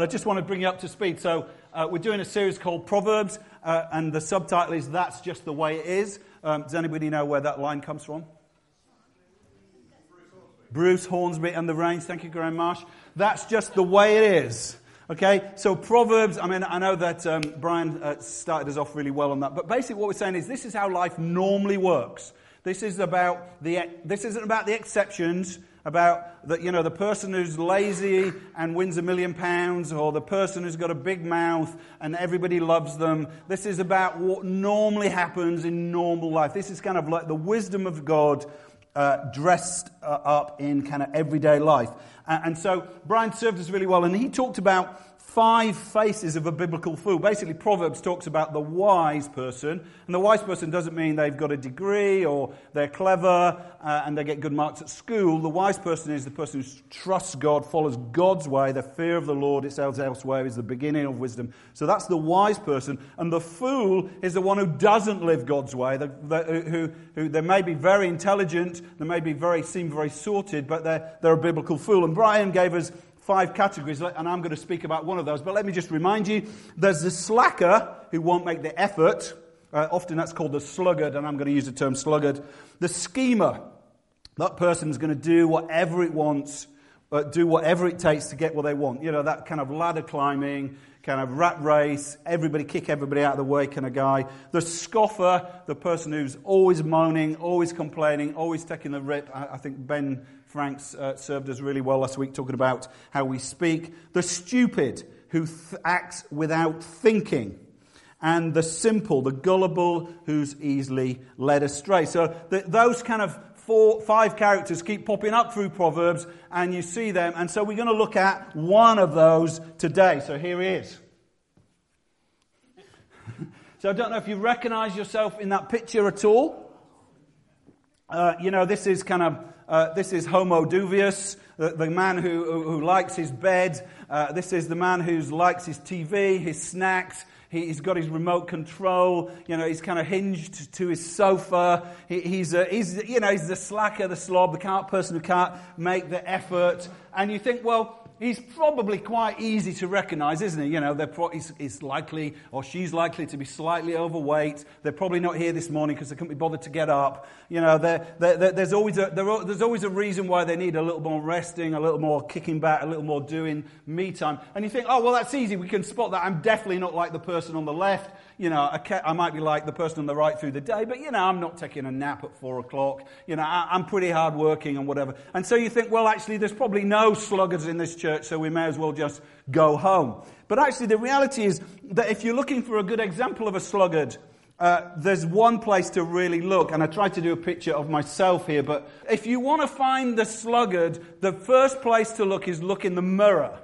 But I just want to bring you up to speed. So, uh, we're doing a series called Proverbs, uh, and the subtitle is That's Just the Way It Is. Um, does anybody know where that line comes from? Bruce Hornsby and the Range. Thank you, Graham Marsh. That's just the way it is. Okay, so Proverbs, I mean, I know that um, Brian uh, started us off really well on that, but basically what we're saying is this is how life normally works. This is about the, this isn't about the exceptions, about the, you know, the person who's lazy and wins a million pounds or the person who's got a big mouth and everybody loves them. This is about what normally happens in normal life. This is kind of like the wisdom of God uh, dressed uh, up in kind of everyday life. And, and so Brian served us really well and he talked about five faces of a biblical fool. Basically, Proverbs talks about the wise person. And the wise person doesn't mean they've got a degree or they're clever uh, and they get good marks at school. The wise person is the person who trusts God, follows God's way. The fear of the Lord, it says elsewhere, is the beginning of wisdom. So that's the wise person. And the fool is the one who doesn't live God's way, the, the, who, who they may be very intelligent, they may be very, seem very sorted, but they're, they're a biblical fool. And Brian gave us five categories, and I'm going to speak about one of those. But let me just remind you there's the slacker who won't make the effort. Uh, often that's called the sluggard, and I'm going to use the term sluggard. The schemer, that person's going to do whatever it wants, uh, do whatever it takes to get what they want. You know, that kind of ladder climbing, kind of rat race, everybody kick everybody out of the way kind of guy. The scoffer, the person who's always moaning, always complaining, always taking the rip. I, I think Ben Franks uh, served us really well last week talking about how we speak. The stupid, who th- acts without thinking. And the simple, the gullible, who's easily led astray. So those kind of four, five characters keep popping up through Proverbs, and you see them. And so we're going to look at one of those today. So here he is. so I don't know if you recognize yourself in that picture at all. Uh, you know, this is kind of uh, this is Homo Duvius, the, the man who, who, likes his bed. Uh, this is the man who likes his TV, his snacks. He, has got his remote control. You know, he's kind of hinged to his sofa. He, he's, a, he's, you know, he's the slacker, the slob, the person who can't make the effort. And you think, well, he's probably quite easy to recognize, isn't he? You know, pro- he's, he's, likely, or she's likely to be slightly overweight. They're probably not here this morning because they couldn't be bothered to get up. You know, they're, they're, there's, always a, there's always a reason why they need a little more resting, a little more kicking back, a little more doing me time. And you think, oh, well, that's easy. We can spot that. I'm definitely not like the person on the left you know, I, might be like the person on the right through the day, but, you know, I'm not taking a nap at four o'clock. You know, I, am pretty hard working and whatever. And so you think, well, actually, there's probably no sluggards in this church, so we may as well just go home. But actually, the reality is that if you're looking for a good example of a sluggard, uh, there's one place to really look, and I tried to do a picture of myself here, but if you want to find the sluggard, the first place to look is look in the mirror.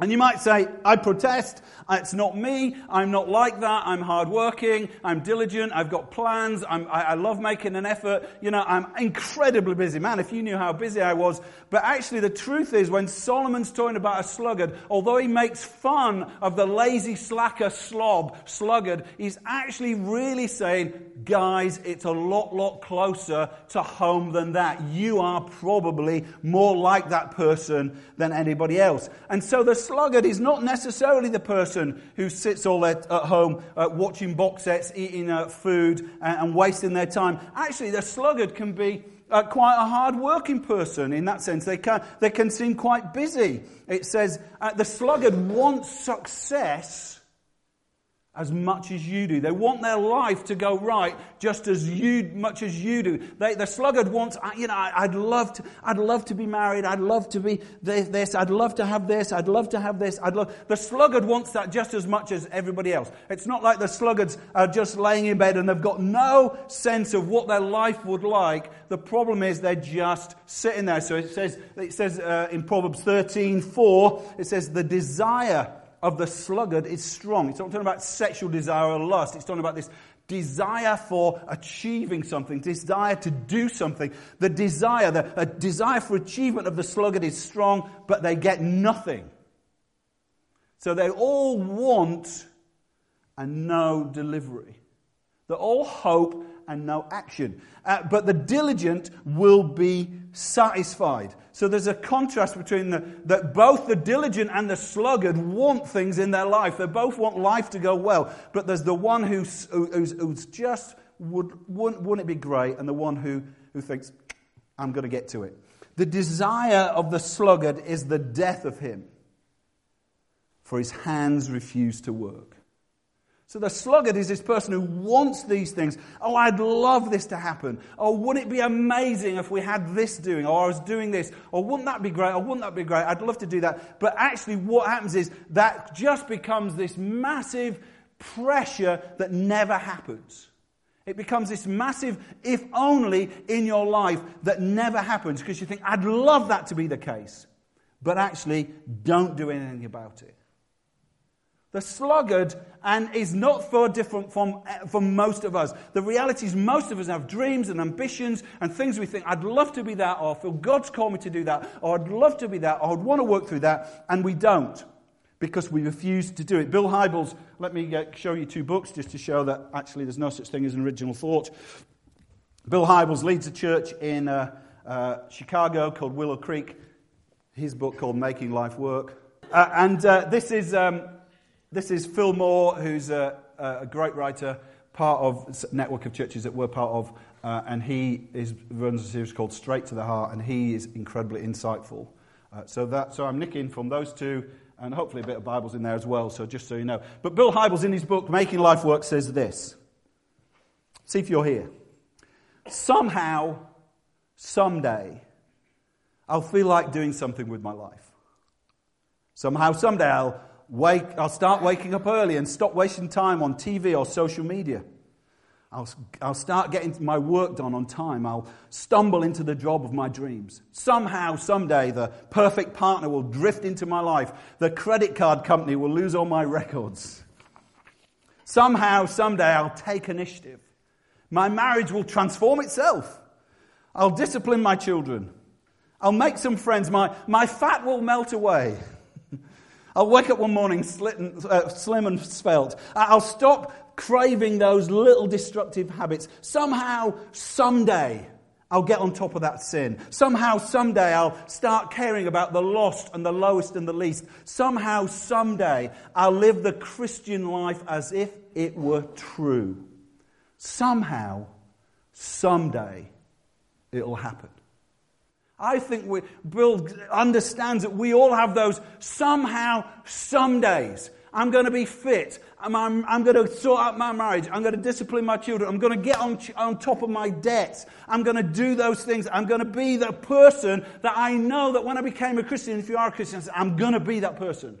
And you might say, I protest. It's not me. I'm not like that. I'm hardworking. I'm diligent. I've got plans. I, I love making an effort. You know, I'm incredibly busy. Man, if you knew how busy I was. But actually, the truth is, when Solomon's talking about a sluggard, although he makes fun of the lazy slacker slob, sluggard, he's actually really saying, guys, it's a lot, lot closer to home than that. You are probably more like that person than anybody else. And so the sluggard is not necessarily the person who sits all at, at home uh, watching box sets, eating uh, food, and, and, wasting their time. Actually, the sluggard can be uh, quite a hard working person in that sense. They can, they can seem quite busy. It says uh, the sluggard wants success as much as you do. They want their life to go right just as you, much as you do. They, the sluggard wants, you know, I'd love to, I'd love to be married. I'd love to be this. I'd love to have this. I'd love to have this. I'd love, the sluggard wants that just as much as everybody else. It's not like the sluggards are just laying in bed and they've got no sense of what their life would like. The problem is they're just sitting there. So it says, it says uh, in Proverbs 13, 4, it says the desire of the sluggard is strong. It's not talking about sexual desire or lust. It's talking about this desire for achieving something, desire to do something. The desire, the desire for achievement of the sluggard is strong, but they get nothing. So they all want and no delivery. They're all hope and no action. Uh, but the diligent will be satisfied. So there's a contrast between the, that both the diligent and the sluggard want things in their life. They both want life to go well. But there's the one who's, who's, who's just, would, wouldn't, wouldn't it be great? And the one who, who thinks, I'm going to get to it. The desire of the sluggard is the death of him, for his hands refuse to work. So the sluggard is this person who wants these things. Oh, I'd love this to happen. Oh, wouldn't it be amazing if we had this doing? Or I was doing this. Or wouldn't that be great? Or wouldn't that be great? I'd love to do that. But actually, what happens is that just becomes this massive pressure that never happens. It becomes this massive, if only, in your life that never happens because you think, I'd love that to be the case. But actually, don't do anything about it. The sluggard and is not far different from, from most of us. The reality is most of us have dreams and ambitions and things we think, I'd love to be that, or I feel God's called me to do that, or I'd love to be that, or I'd want to work through that, and we don't because we refuse to do it. Bill Hybels, let me uh, show you two books just to show that actually there's no such thing as an original thought. Bill Hybels leads a church in uh, uh, Chicago called Willow Creek. His book called Making Life Work. Uh, and uh, this is um, this is Phil Moore, who's a, a great writer, part of network of churches that we're part of, uh, and he is, runs a series called Straight to the Heart, and he is incredibly insightful. Uh, so, that, so I'm nicking from those two, and hopefully a bit of Bibles in there as well, so just so you know. But Bill Hybels, in his book, Making Life Work, says this. See if you're here. Somehow, someday, I'll feel like doing something with my life. Somehow, someday, I'll wake, I'll start waking up early and stop wasting time on TV or social media. I'll, I'll start getting my work done on time. I'll stumble into the job of my dreams. Somehow, someday, the perfect partner will drift into my life. The credit card company will lose all my records. Somehow, someday, I'll take initiative. My marriage will transform itself. I'll discipline my children. I'll make some friends. My, my fat will melt away. I'll wake up one morning uh, slim and svelte. I'll stop craving those little destructive habits. Somehow, someday, I'll get on top of that sin. Somehow, someday, I'll start caring about the lost and the lowest and the least. Somehow, someday, I'll live the Christian life as if it were true. Somehow, someday, it'll happen. I think we, Bill understands that we all have those somehow, some days. I'm going to be fit. I'm, I'm, I'm, going to sort out my marriage. I'm going to discipline my children. I'm going to get on, on top of my debts. I'm going to do those things. I'm going to be the person that I know that when I became a Christian, if you are a Christian, I'm going to be that person.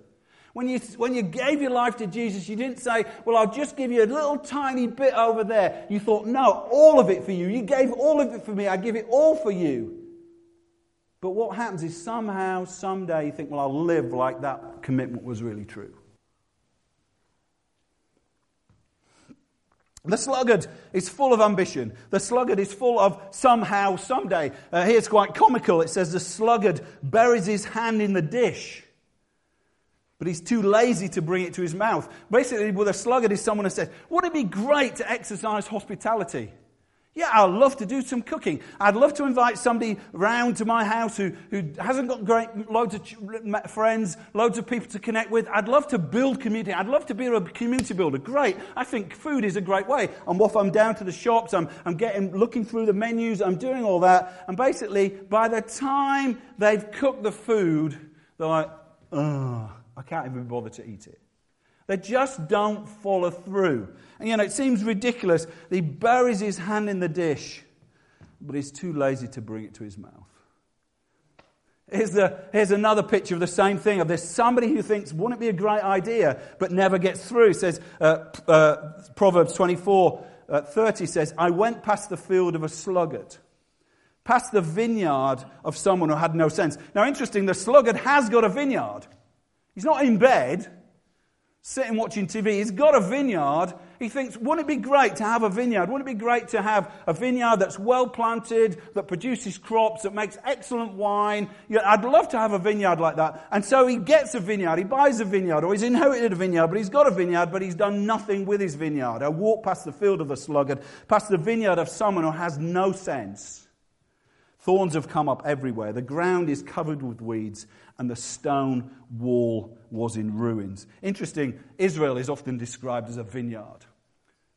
When you, when you gave your life to Jesus, you didn't say, Well, I'll just give you a little tiny bit over there. You thought, No, all of it for you. You gave all of it for me. I give it all for you. But what happens is somehow, someday, you think, well, I'll live like that commitment was really true. The sluggard is full of ambition. The sluggard is full of somehow, someday. Uh, here it's quite comical. It says the sluggard buries his hand in the dish, but he's too lazy to bring it to his mouth. Basically, with a sluggard is someone who says, Wouldn't it be great to exercise hospitality? Yeah, I'd love to do some cooking. I'd love to invite somebody round to my house who, who hasn't got great, loads of friends, loads of people to connect with. I'd love to build community. I'd love to be a community builder. Great. I think food is a great way. And if I'm down to the shops, I'm, I'm getting, looking through the menus, I'm doing all that. And basically, by the time they've cooked the food, they're like, oh, I can't even bother to eat it. They just don't follow through. And you know, it seems ridiculous. He buries his hand in the dish, but he's too lazy to bring it to his mouth. Here's, the, here's another picture of the same thing. Of there's somebody who thinks, wouldn't it be a great idea, but never gets through. It says, uh, uh, Proverbs 24, uh, 30 says, I went past the field of a sluggard, past the vineyard of someone who had no sense. Now, interesting, the sluggard has got a vineyard. He's not in bed, sitting watching TV. He's got a vineyard. He thinks, wouldn't it be great to have a vineyard? Wouldn't it be great to have a vineyard that's well planted, that produces crops, that makes excellent wine? Yeah, I'd love to have a vineyard like that. And so he gets a vineyard, he buys a vineyard, or he's inherited a vineyard, but he's got a vineyard, but he's done nothing with his vineyard. I walk past the field of the sluggard, past the vineyard of someone who has no sense. Thorns have come up everywhere. The ground is covered with weeds, and the stone wall was in ruins. Interesting, Israel is often described as a vineyard.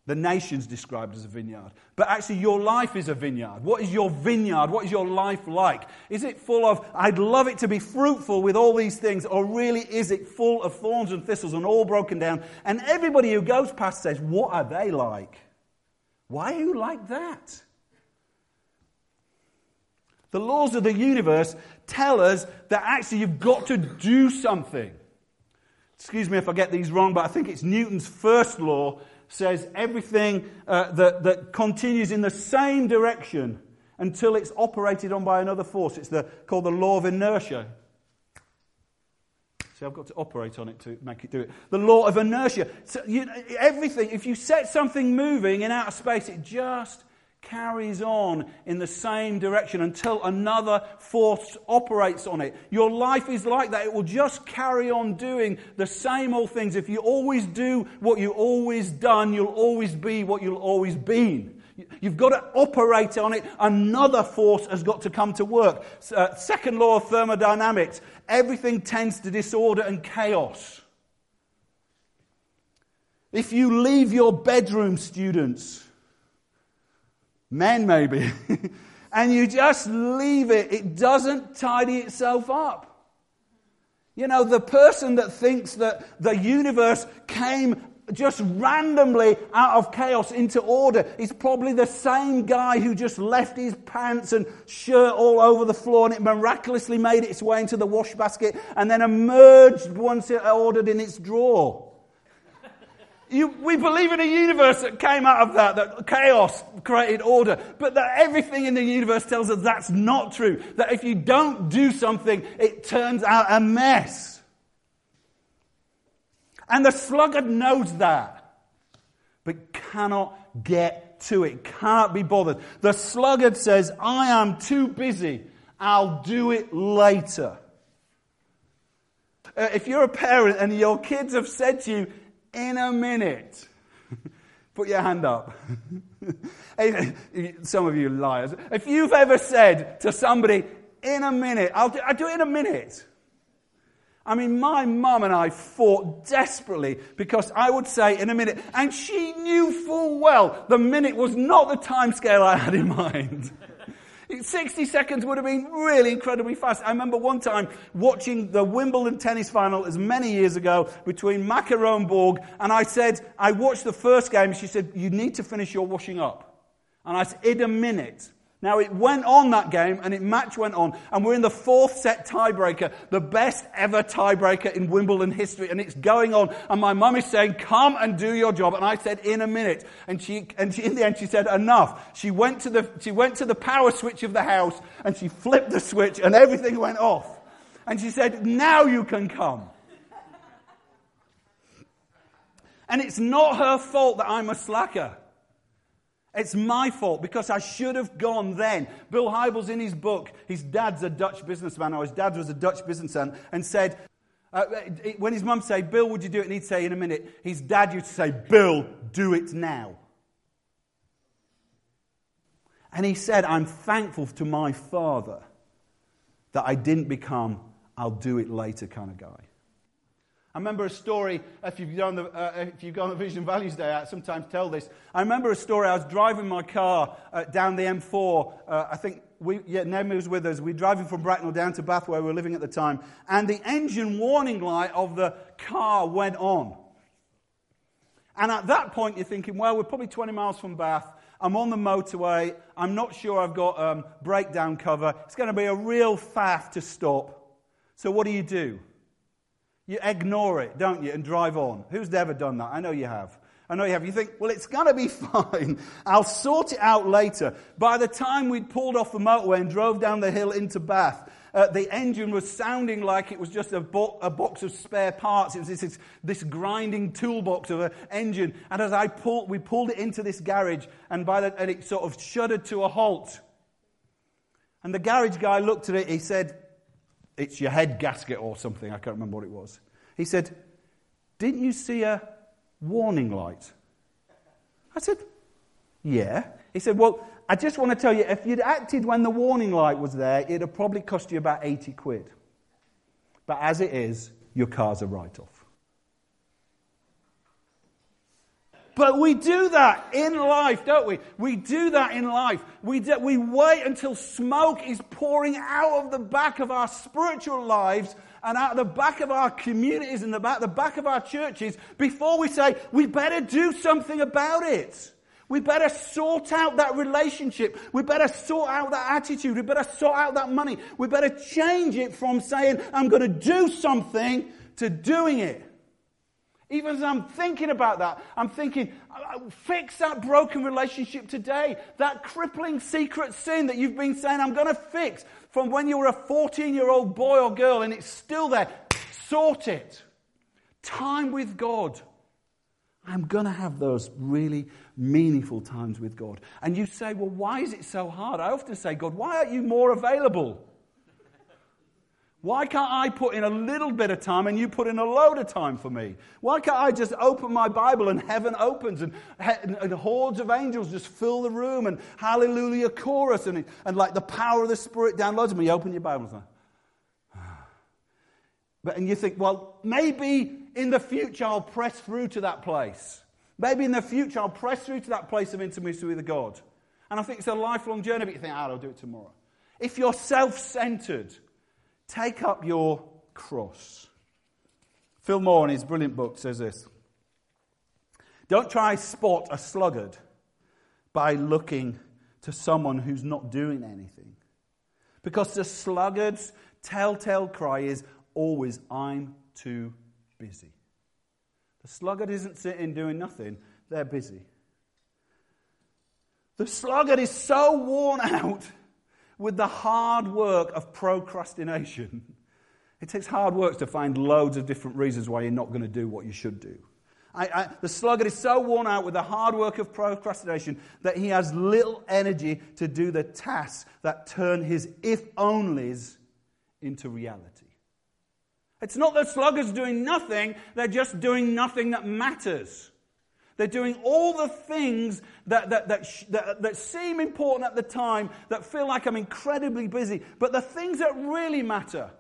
The nation's described as a vineyard. But actually, your life is a vineyard. What is your vineyard? What is your life like? Is it full of, I'd love it to be fruitful with all these things, or really is it full of thorns and thistles and all broken down? And everybody who goes past says, What are they like? Why are you like that? The laws of the universe tell us that actually you've got to do something. Excuse me if I get these wrong, but I think it's Newton's first law says everything uh, that, that continues in the same direction until it's operated on by another force. It's the, called the law of inertia. See, I've got to operate on it to make it do it. The law of inertia. So you, everything, if you set something moving in outer space, it just carries on in the same direction until another force operates on it. Your life is like that. It will just carry on doing the same old things. If you always do what you always done, you'll always be what you'll always been. You've got to operate on it. Another force has got to come to work. Uh, second law of thermodynamics everything tends to disorder and chaos. If you leave your bedroom, students, men maybe, and you just leave it, it doesn't tidy itself up. You know, the person that thinks that the universe came just randomly out of chaos into order is probably the same guy who just left his pants and shirt all over the floor and it miraculously made its way into the wash basket and then emerged once it ordered in its drawer. You, we believe in a universe that came out of that, that chaos created order, but that everything in the universe tells us that's not true. That if you don't do something, it turns out a mess. And the sluggard knows that, but cannot get to it, cannot be bothered. The sluggard says, I am too busy, I'll do it later. Uh, if you're a parent and your kids have said to you, in a minute. Put your hand up. Some of you liars. If you've ever said to somebody, in a minute, I'll do, I'll do it in a minute. I mean, my mum and I fought desperately because I would say in a minute, and she knew full well the minute was not the time scale I had in mind. 60 seconds would have been really incredibly fast. I remember one time watching the Wimbledon tennis final as many years ago between McEnroe and Borg, and I said, I watched the first game. She said, You need to finish your washing up. And I said, In a minute. Now it went on that game and it match went on and we're in the fourth set tiebreaker, the best ever tiebreaker in Wimbledon history and it's going on and my mum is saying, come and do your job. And I said, in a minute. And she, and she, in the end she said, enough. She went to the, she went to the power switch of the house and she flipped the switch and everything went off. And she said, now you can come. And it's not her fault that I'm a slacker. It's my fault because I should have gone then. Bill Hybels, in his book, his dad's a Dutch businessman, or his dad was a Dutch businessman, and said, uh, when his mum said, Bill, would you do it? And he'd say, in a minute. His dad used to say, Bill, do it now. And he said, I'm thankful to my father that I didn't become, I'll do it later kind of guy. I remember a story, if you've gone, the, uh, if you've gone to Vision Values Day, I sometimes tell this. I remember a story, I was driving my car uh, down the M4, uh, I think we, yeah, was with us. We were driving from Bracknell down to Bath, where we were living at the time, and the engine warning light of the car went on. And at that point, you're thinking, well, we're probably 20 miles from Bath. I'm on the motorway. I'm not sure I've got um, breakdown cover. It's going to be a real faff to stop. So what do you do? You ignore it, don't you, and drive on. Who's ever done that? I know you have. I know you have. You think, well, it's going to be fine. I'll sort it out later. By the time we'd pulled off the motorway and drove down the hill into Bath, uh, the engine was sounding like it was just a, bo- a box of spare parts. It was this, this, this grinding toolbox of an engine. And as I pulled, we pulled it into this garage, and, by the, and it sort of shuddered to a halt. And the garage guy looked at it. He said, It's your head gasket or something. I can't remember what it was. He said, Didn't you see a warning light? I said, Yeah. He said, Well, I just want to tell you, if you'd acted when the warning light was there, it'd have probably cost you about 80 quid. But as it is, your car's a write off. But we do that in life, don't we? We do that in life. We, do, we wait until smoke is pouring out of the back of our spiritual lives and out of the back of our communities and back, the back of our churches before we say, we better do something about it. We better sort out that relationship. We better sort out that attitude. We better sort out that money. We better change it from saying, I'm going to do something to doing it. Even as I'm thinking about that, I'm thinking, fix that broken relationship today. That crippling secret sin that you've been saying, I'm going to fix from when you were a 14 year old boy or girl and it's still there. Sort it. Time with God. I'm going to have those really meaningful times with God. And you say, well, why is it so hard? I often say, God, why aren't you more available? Why can't I put in a little bit of time and you put in a load of time for me? Why can't I just open my Bible and heaven opens and, and hordes of angels just fill the room and hallelujah chorus and, and like the power of the Spirit downloads me? You open your Bible and but, and you think, well, maybe in the future I'll press through to that place. Maybe in the future I'll press through to that place of intimacy with God. And I think it's a lifelong journey, but you think, oh, I'll do it tomorrow. If you're self centered, take up your cross. Phil Moore, in his brilliant book, says this Don't try spot a sluggard by looking to someone who's not doing anything. Because the sluggard's telltale cry is always, I'm too busy. The sluggard isn't sitting doing nothing, they're busy. The sluggard is so worn out with the hard work of procrastination. It takes hard work to find loads of different reasons why you're not going to do what you should do. I, I, the sluggard is so worn out with the hard work of procrastination that he has little energy to do the tasks that turn his if onlys into reality. It's not that sluggards doing nothing, they're just doing nothing that matters. They're doing all the things that, that, that, that, that, seem important at the time, that feel like I'm incredibly busy. But the things that really matter,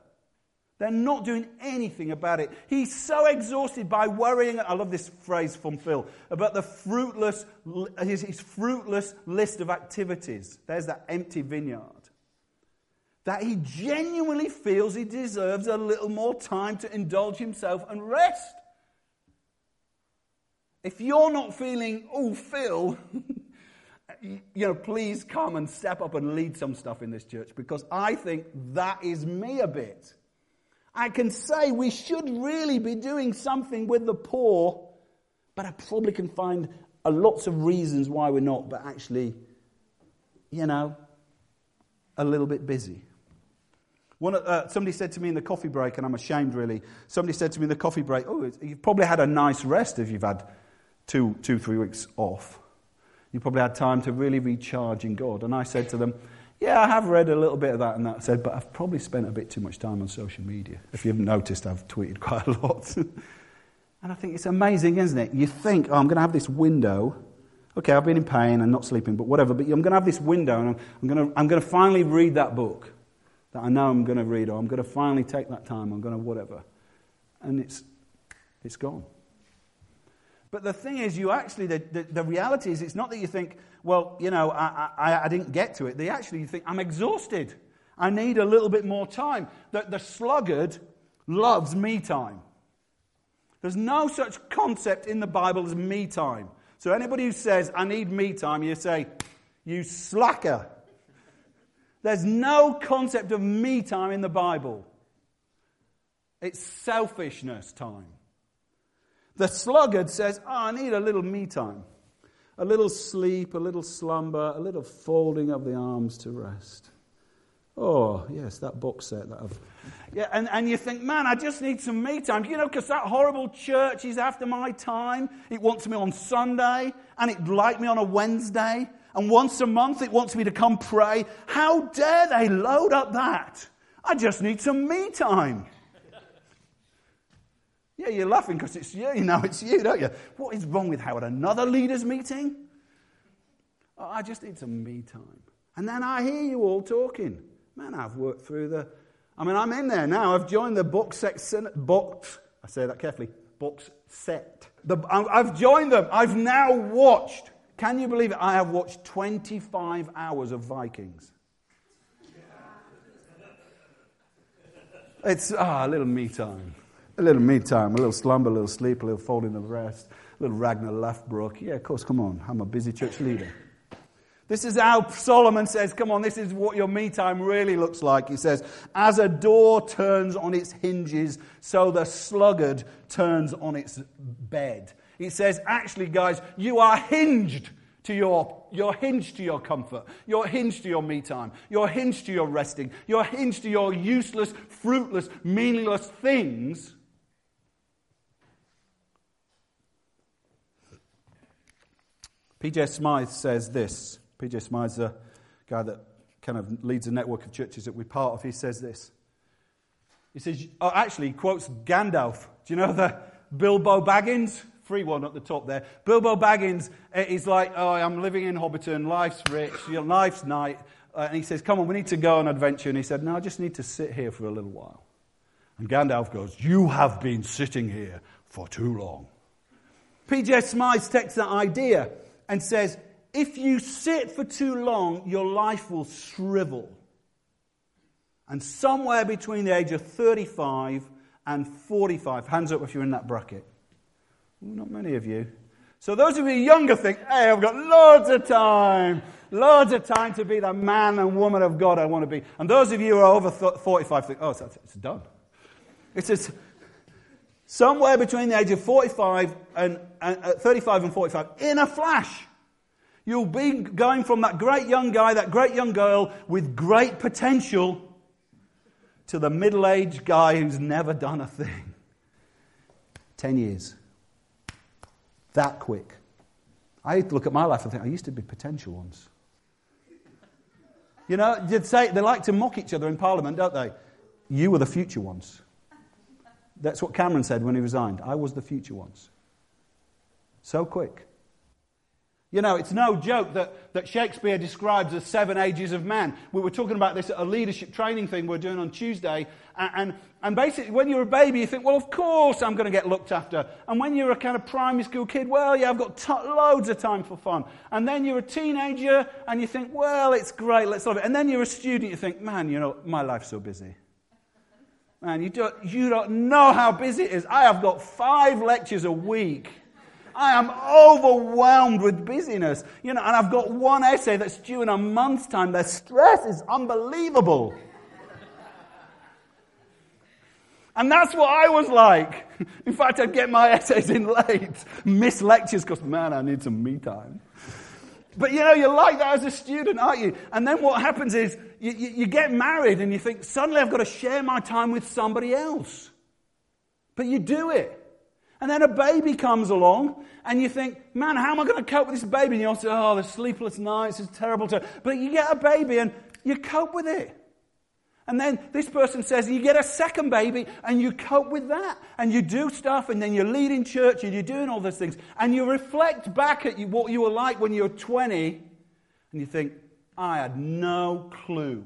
they're not doing anything about it. He's so exhausted by worrying. I love this phrase from Phil about the fruitless, his, his fruitless list of activities. There's that empty vineyard that he genuinely feels he deserves a little more time to indulge himself and rest. If you're not feeling, oh, Phil, you know, please come and step up and lead some stuff in this church because I think that is me a bit. I can say we should really be doing something with the poor, but I probably can find lots of reasons why we're not, but actually, you know, a little bit busy. One, uh, somebody said to me in the coffee break, and I'm ashamed really. Somebody said to me in the coffee break, Oh, you've probably had a nice rest if you've had two, two, three weeks off. You probably had time to really recharge in God. And I said to them, Yeah, I have read a little bit of that and that. I said, But I've probably spent a bit too much time on social media. If you haven't noticed, I've tweeted quite a lot. and I think it's amazing, isn't it? You think, Oh, I'm going to have this window. Okay, I've been in pain and not sleeping, but whatever. But I'm going to have this window and I'm, I'm going to, I'm going to finally read that book that I know I'm going to read, or I'm going to finally take that time, I'm going to whatever. And it's, it's gone. But the thing is, you actually, the, the, the, reality is, it's not that you think, well, you know, I, I, I didn't get to it. They actually think, I'm exhausted. I need a little bit more time. The, the sluggard loves me time. There's no such concept in the Bible as me time. So anybody who says, I need me time, you say, you slacker. There's no concept of me time in the Bible. It's selfishness time. The sluggard says, oh, I need a little me time. A little sleep, a little slumber, a little folding of the arms to rest. Oh, yes, that box set that I've. Yeah, and, and you think, man, I just need some me time. You know, because that horrible church is after my time. It wants me on Sunday, and it like me on a Wednesday, and once a month it wants me to come pray. How dare they load up that? I just need some me time. Yeah, you're laughing because it's you. You know, it's you, don't you? What is wrong with Howard? Another leaders' meeting? Oh, I just need some me time. And then I hear you all talking. Man, I've worked through the. I mean, I'm in there now. I've joined the box section. Box. I say that carefully. Box set. The, I've joined them. I've now watched. Can you believe it? I have watched 25 hours of Vikings. It's ah, a little me time. A little me time, a little slumber, a little sleep, a little folding of rest, a little Ragnar Lothbrok. Yeah, of course, come on. I'm a busy church leader. This is how Solomon says, come on, this is what your me time really looks like. He says, as a door turns on its hinges, so the sluggard turns on its bed. He says, actually, guys, you are hinged to your, you're hinged to your comfort. You're hinged to your me time. You're hinged to your resting. You're hinged to your useless, fruitless, meaningless things. P.J. Smyth says this P.J. Smyth's a guy that kind of leads a network of churches that we're part of. He says this. He says, oh, actually, quotes Gandalf. Do you know the Bilbo Baggins? Free one at the top there. Bilbo Baggins is like, oh, I'm living in Hobbiton, life's rich, life's night. Uh, and he says, come on, we need to go on adventure. And he said, no, I just need to sit here for a little while. And Gandalf goes, you have been sitting here for too long. P.J. Smyth takes that idea and says, if you sit for too long, your life will shrivel. And somewhere between the age of 35 and 45, hands up if you're in that bracket. Not many of you. So those of you younger think, hey, I've got loads of time. Loads of time to be the man and woman of God I want to be. And those of you who are over 45 think, oh, it's, it's done. It's just somewhere between the age of 45 and, and uh, 35 and 45, in a flash, You'll be going from that great young guy, that great young girl with great potential to the middle aged guy who's never done a thing. Ten years. That quick. I look at my life and think, I used to be potential once. You know, you'd say, they like to mock each other in Parliament, don't they? You were the future ones. That's what Cameron said when he resigned. I was the future once. So quick. You know, it's no joke that, that Shakespeare describes the seven ages of man. We were talking about this at a leadership training thing we are doing on Tuesday. And, and, and, basically, when you're a baby, you think, well, of course I'm going to get looked after. And when you're a kind of primary school kid, well, yeah, I've got t- loads of time for fun. And then you're a teenager and you think, well, it's great, let's love it. And then you're a student, you think, man, you know, my life's so busy. Man, you don't, you don't know how busy it is. I have got five lectures a week. I am overwhelmed with busyness. You know, and I've got one essay that's due in a month's time. The stress is unbelievable. And that's what I was like. In fact, I'd get my essays in late, miss lectures because, man, I need some me time. But you know, you're like that as a student, aren't you? And then what happens is you, you, you, get married and you think, suddenly I've got to share my time with somebody else. But you do it. And then a baby comes along, and you think, man, how am I going to cope with this baby? And you say, oh, the sleepless nights, is terrible. But you get a baby, and you cope with it. And then this person says, you get a second baby, and you cope with that. And you do stuff, and then you're leading church, and you're doing all those things. And you reflect back at you, what you were like when you were 20, and you think, I had no clue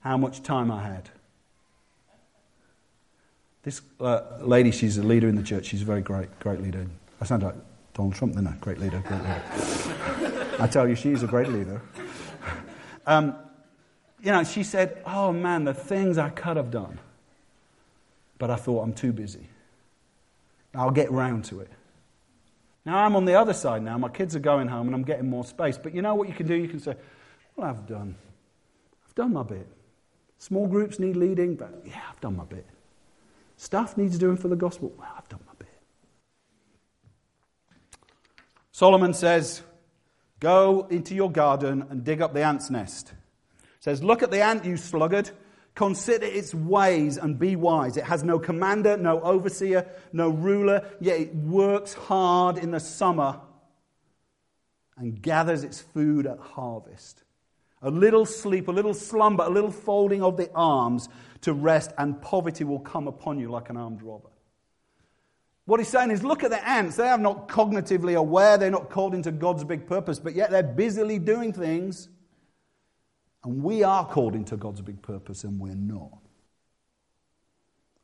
how much time I had. This uh, lady, she's a leader in the church. She's a very great, great leader. I sound like Donald Trump, then. I? Great leader, great leader. I tell you, she's a great leader. Um, you know, she said, Oh man, the things I could have done. But I thought I'm too busy. I'll get round to it. Now I'm on the other side now. My kids are going home and I'm getting more space. But you know what you can do? You can say, Well, I've done. I've done my bit. Small groups need leading, but yeah, I've done my bit. Stuff needs doing for the gospel. Well, I've done my bit. Solomon says, Go into your garden and dig up the ant's nest. Says, Look at the ant, you sluggard. Consider its ways and be wise. It has no commander, no overseer, no ruler, yet it works hard in the summer and gathers its food at harvest. A little sleep, a little slumber, a little folding of the arms to rest, and poverty will come upon you like an armed robber. What he's saying is look at the ants. They are not cognitively aware, they're not called into God's big purpose, but yet they're busily doing things. And we are called into God's big purpose, and we're not.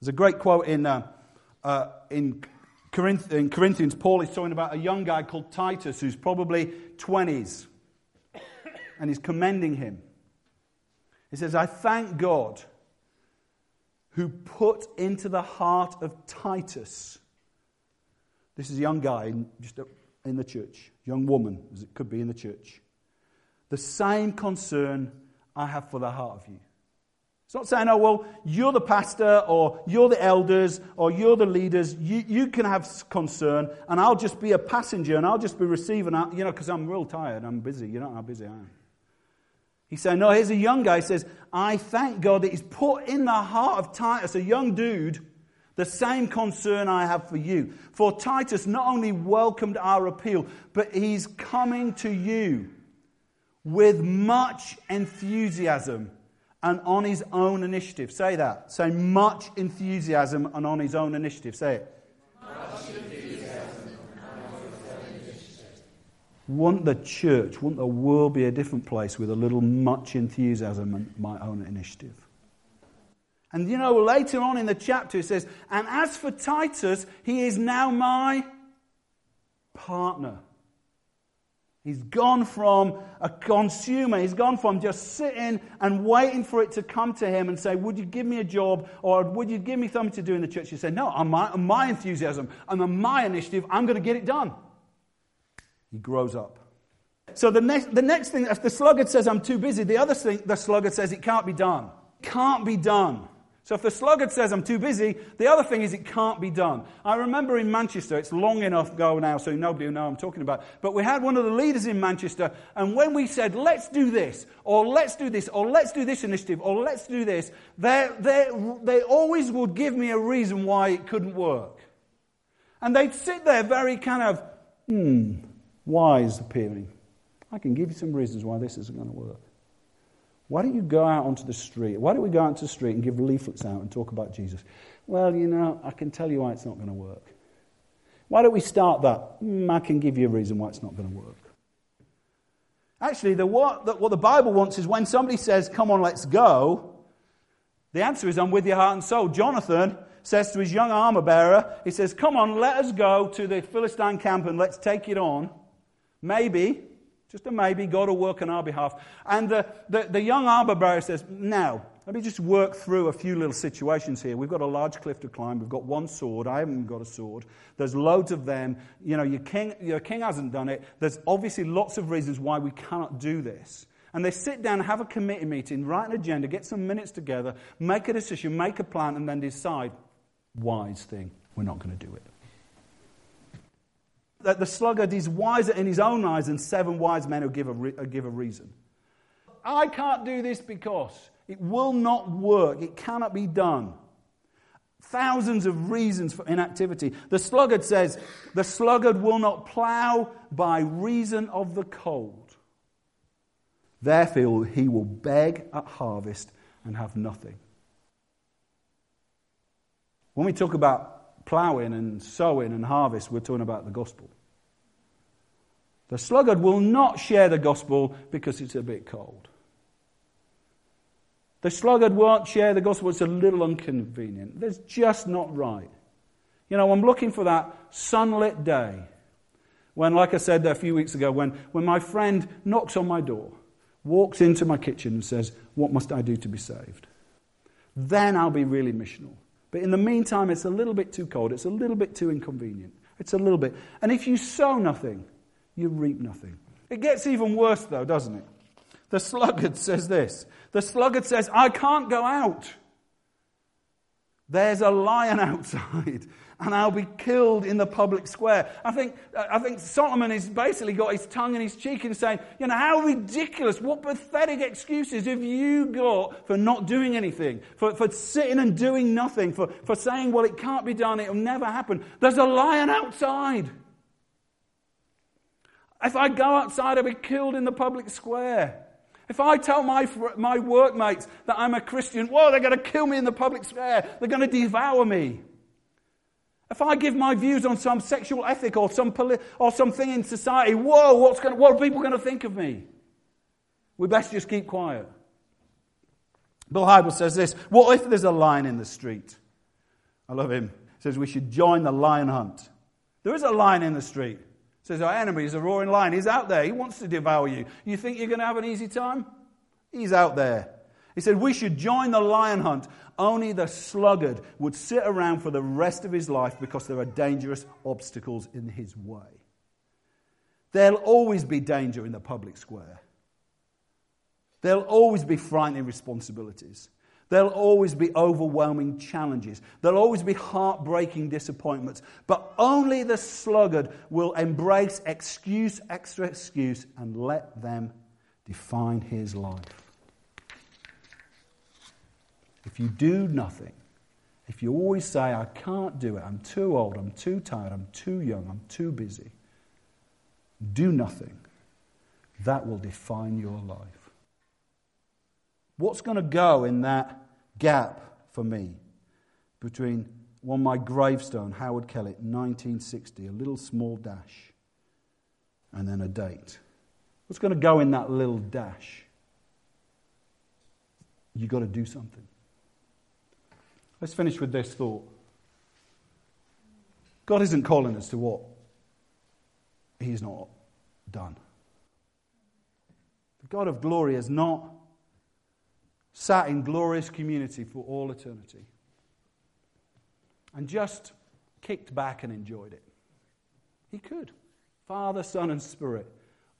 There's a great quote in, uh, uh, in, Corinth- in Corinthians. Paul is talking about a young guy called Titus who's probably 20s, and he's commending him. He says, I thank God who put into the heart of Titus this is a young guy just in the church, young woman, as it could be in the church. The same concern I have for the heart of you. It's not saying, oh, well, you're the pastor or you're the elders or you're the leaders. You, you can have concern and I'll just be a passenger and I'll just be receiving, you know, because I'm real tired. I'm busy. You know how busy I am. He's saying, no, here's a young guy. He says, I thank God that he's put in the heart of Titus, a young dude, the same concern I have for you. For Titus not only welcomed our appeal, but he's coming to you with much enthusiasm and on his own initiative. Say that. Say much enthusiasm and on his own initiative. Say it. Wouldn't the church, wouldn't the world be a different place with a little much enthusiasm and my own initiative. And you know, later on in the chapter it says, And as for Titus, he is now my partner. He's gone from a consumer, he's gone from just sitting and waiting for it to come to him and say, Would you give me a job or would you give me something to do in the church? He said, No, on my, on my enthusiasm on my initiative, I'm going to get it done. He grows up. So the next, the next thing, if the sluggard says, I'm too busy, the other thing, the sluggard says, It can't be done. Can't be done. So if the sluggard says, I'm too busy, the other thing is it can't be done. I remember in Manchester, it's long enough ago now, so nobody will know I'm talking about, but we had one of the leaders in Manchester, and when we said, let's do this, or let's do this, or let's do this initiative, or let's do this, they, they, they always would give me a reason why it couldn't work. And they'd sit there very kind of, hmm, wise appearing. I can give you some reasons why this isn't going to work. Why don't you go out onto the street? Why don't we go out to the street and give leaflets out and talk about Jesus? Well, you know, I can tell you why it's not going to work. Why don't we start that? Mm, I can give you a reason why it's not going to work. Actually, the, what, the, what the Bible wants is when somebody says, Come on, let's go, the answer is, I'm with your heart and soul. Jonathan says to his young armor bearer, He says, Come on, let us go to the Philistine camp and let's take it on. Maybe just a maybe, God will work on our behalf. And the, the, the young armor bearer says, Now, let me just work through a few little situations here. We've got a large cliff to climb. We've got one sword. I haven't got a sword. There's loads of them. You know, your king, your king hasn't done it. There's obviously lots of reasons why we cannot do this. And they sit down, have a committee meeting, write an agenda, get some minutes together, make a decision, make a plan, and then decide wise thing. We're not going to do it that the sluggard is wiser in his own eyes than seven wise men who give a, re- give a reason. I can't do this because it will not work, it cannot be done. Thousands of reasons for inactivity. The sluggard says, The sluggard will not plow by reason of the cold. Therefore, he will beg at harvest and have nothing. When we talk about ploughing and sowing and harvest, we're talking about the gospel. The sluggard will not share the gospel because it's a bit cold. The sluggard won't share the gospel, it's a little inconvenient. That's just not right. You know, I'm looking for that sunlit day when, like I said a few weeks ago, when, when my friend knocks on my door, walks into my kitchen and says, What must I do to be saved? Then I'll be really missional. But in the meantime, it's a little bit too cold. It's a little bit too inconvenient. It's a little bit. And if you sow nothing, you reap nothing. It gets even worse, though, doesn't it? The sluggard says this The sluggard says, I can't go out. There's a lion outside and I'll be killed in the public square. I think, I think Solomon has basically got his tongue in his cheek and saying, you know, how ridiculous, what pathetic excuses have you got for not doing anything, for, for sitting and doing nothing, for, for saying, well, it can't be done, it'll never happen. There's a lion outside. If I go outside, I'll be killed in the public square. If I tell my, my workmates that I'm a Christian, whoa, they're going to kill me in the public square. They're going to devour me. If I give my views on some sexual ethic or some poli- or something in society, whoa, what's going what are people going to think of me? We best just keep quiet. Bill Hybels says this What if there's a lion in the street? I love him. He says we should join the lion hunt. There is a lion in the street. He says our enemy is a roaring lion. He's out there. He wants to devour you. You think you're going to have an easy time? He's out there. He said we should join the lion hunt. Only the sluggard would sit around for the rest of his life because there are dangerous obstacles in his way. There'll always be danger in the public square. There'll always be frightening responsibilities. There'll always be overwhelming challenges. There'll always be heartbreaking disappointments. But only the sluggard will embrace excuse, extra excuse, and let them define his life. If you do nothing, if you always say, I can't do it, I'm too old, I'm too tired, I'm too young, I'm too busy, do nothing, that will define your life. What's going to go in that gap for me between on my gravestone, Howard Kelly, 1960, a little small dash, and then a date? What's going to go in that little dash? You've got to do something. Let's finish with this thought. God isn't calling us to what He's not done. The God of glory has not sat in glorious community for all eternity and just kicked back and enjoyed it. He could. Father, Son, and Spirit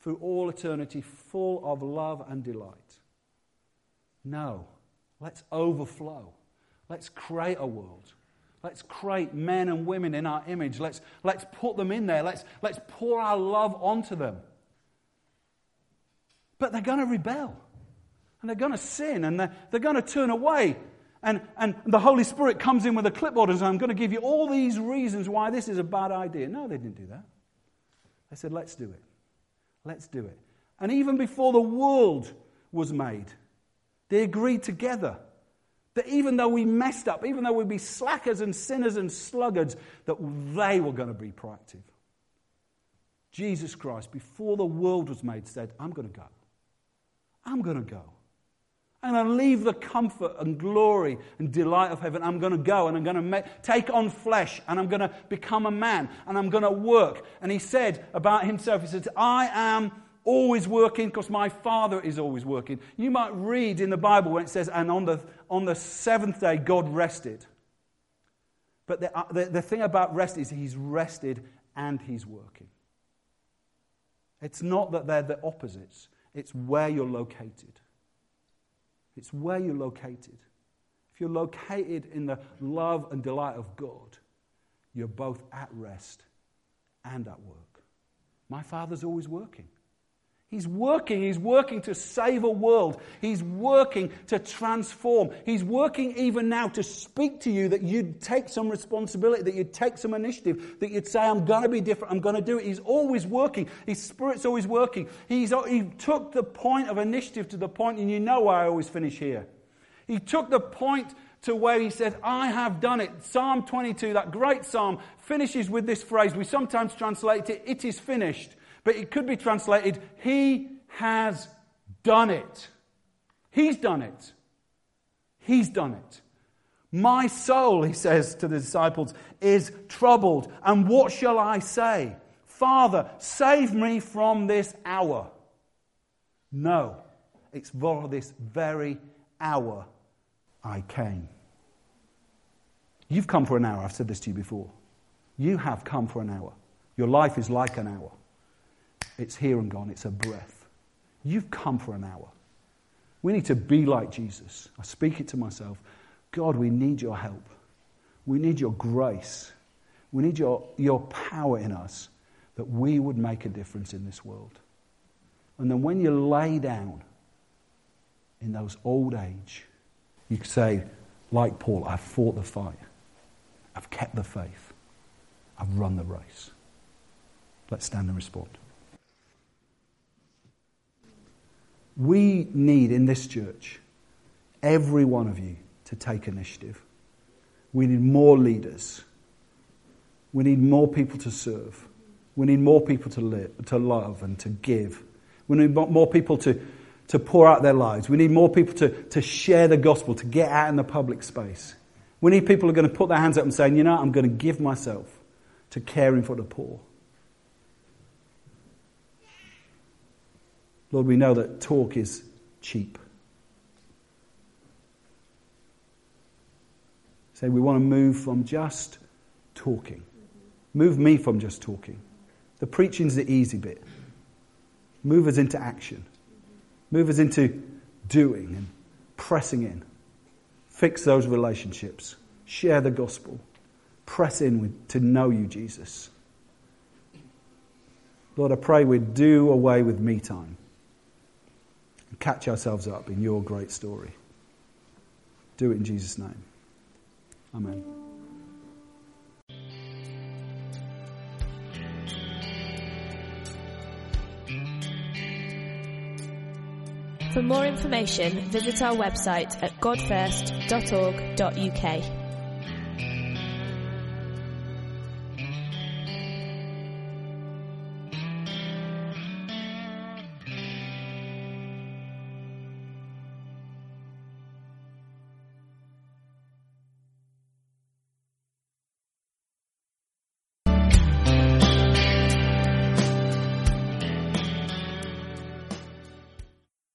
through all eternity, full of love and delight. No, let's overflow. Let's create a world. Let's create men and women in our image. Let's, let's put them in there. Let's, let's pour our love onto them. But they're going to rebel. And they're going to sin. And they're, they're going to turn away. And, and the Holy Spirit comes in with a clipboard and says, I'm going to give you all these reasons why this is a bad idea. No, they didn't do that. They said, let's do it. Let's do it. And even before the world was made, they agreed together that even though we messed up, even though we'd be slackers and sinners and sluggards, that they were going to be proactive. Jesus Christ, before the world was made, said, I'm going to go. I'm going to go. And I'm going to leave the comfort and glory and delight of heaven. I'm going to go and I'm going to make, take on flesh and I'm going to become a man and I'm going to work. And he said about himself, he said, I am always working because my Father is always working. You might read in the Bible when it says, and on the, on the seventh day, God rested. But the, uh, the, the thing about rest is he's rested and he's working. It's not that they're the opposites, it's where you're located. It's where you're located. If you're located in the love and delight of God, you're both at rest and at work. My Father's always working. He's working. He's working to save a world. He's working to transform. He's working even now to speak to you that you'd take some responsibility, that you'd take some initiative, that you'd say, I'm going to be different. I'm going to do it. He's always working. His Spirit's always working. He's, he took the point of initiative to the point, and you know why I always finish here. He took the point to where he said, I have done it. Psalm 22, that great psalm, finishes with this phrase. We sometimes translate it, it is finished. But it could be translated, He has done it. He's done it. He's done it. My soul, he says to the disciples, is troubled. And what shall I say? Father, save me from this hour. No, it's for this very hour I came. You've come for an hour. I've said this to you before. You have come for an hour. Your life is like an hour. It's here and gone. It's a breath. You've come for an hour. We need to be like Jesus. I speak it to myself. God, we need your help. We need your grace. We need your, your power in us that we would make a difference in this world. And then when you lay down in those old age, you say, like Paul, I've fought the fight. I've kept the faith. I've run the race. Let's stand and respond. We need in this church, every one of you, to take initiative. We need more leaders. We need more people to serve. We need more people to, live, to love and to give. We need more people to, to pour out their lives. We need more people to, to share the gospel, to get out in the public space. We need people who are going to put their hands up and say, you know, I'm going to give myself to caring for the poor. Lord, we know that talk is cheap. Say we want to move from just talking. Move me from just talking. The preaching's the easy bit. Move us into action. Move us into doing and pressing in. Fix those relationships. Share the gospel. Press in with, to know you, Jesus. Lord, I pray we'd do away with me time and catch ourselves up in your great story. Do it in Jesus' name. Amen. For more information, visit our website at godfirst.org.uk.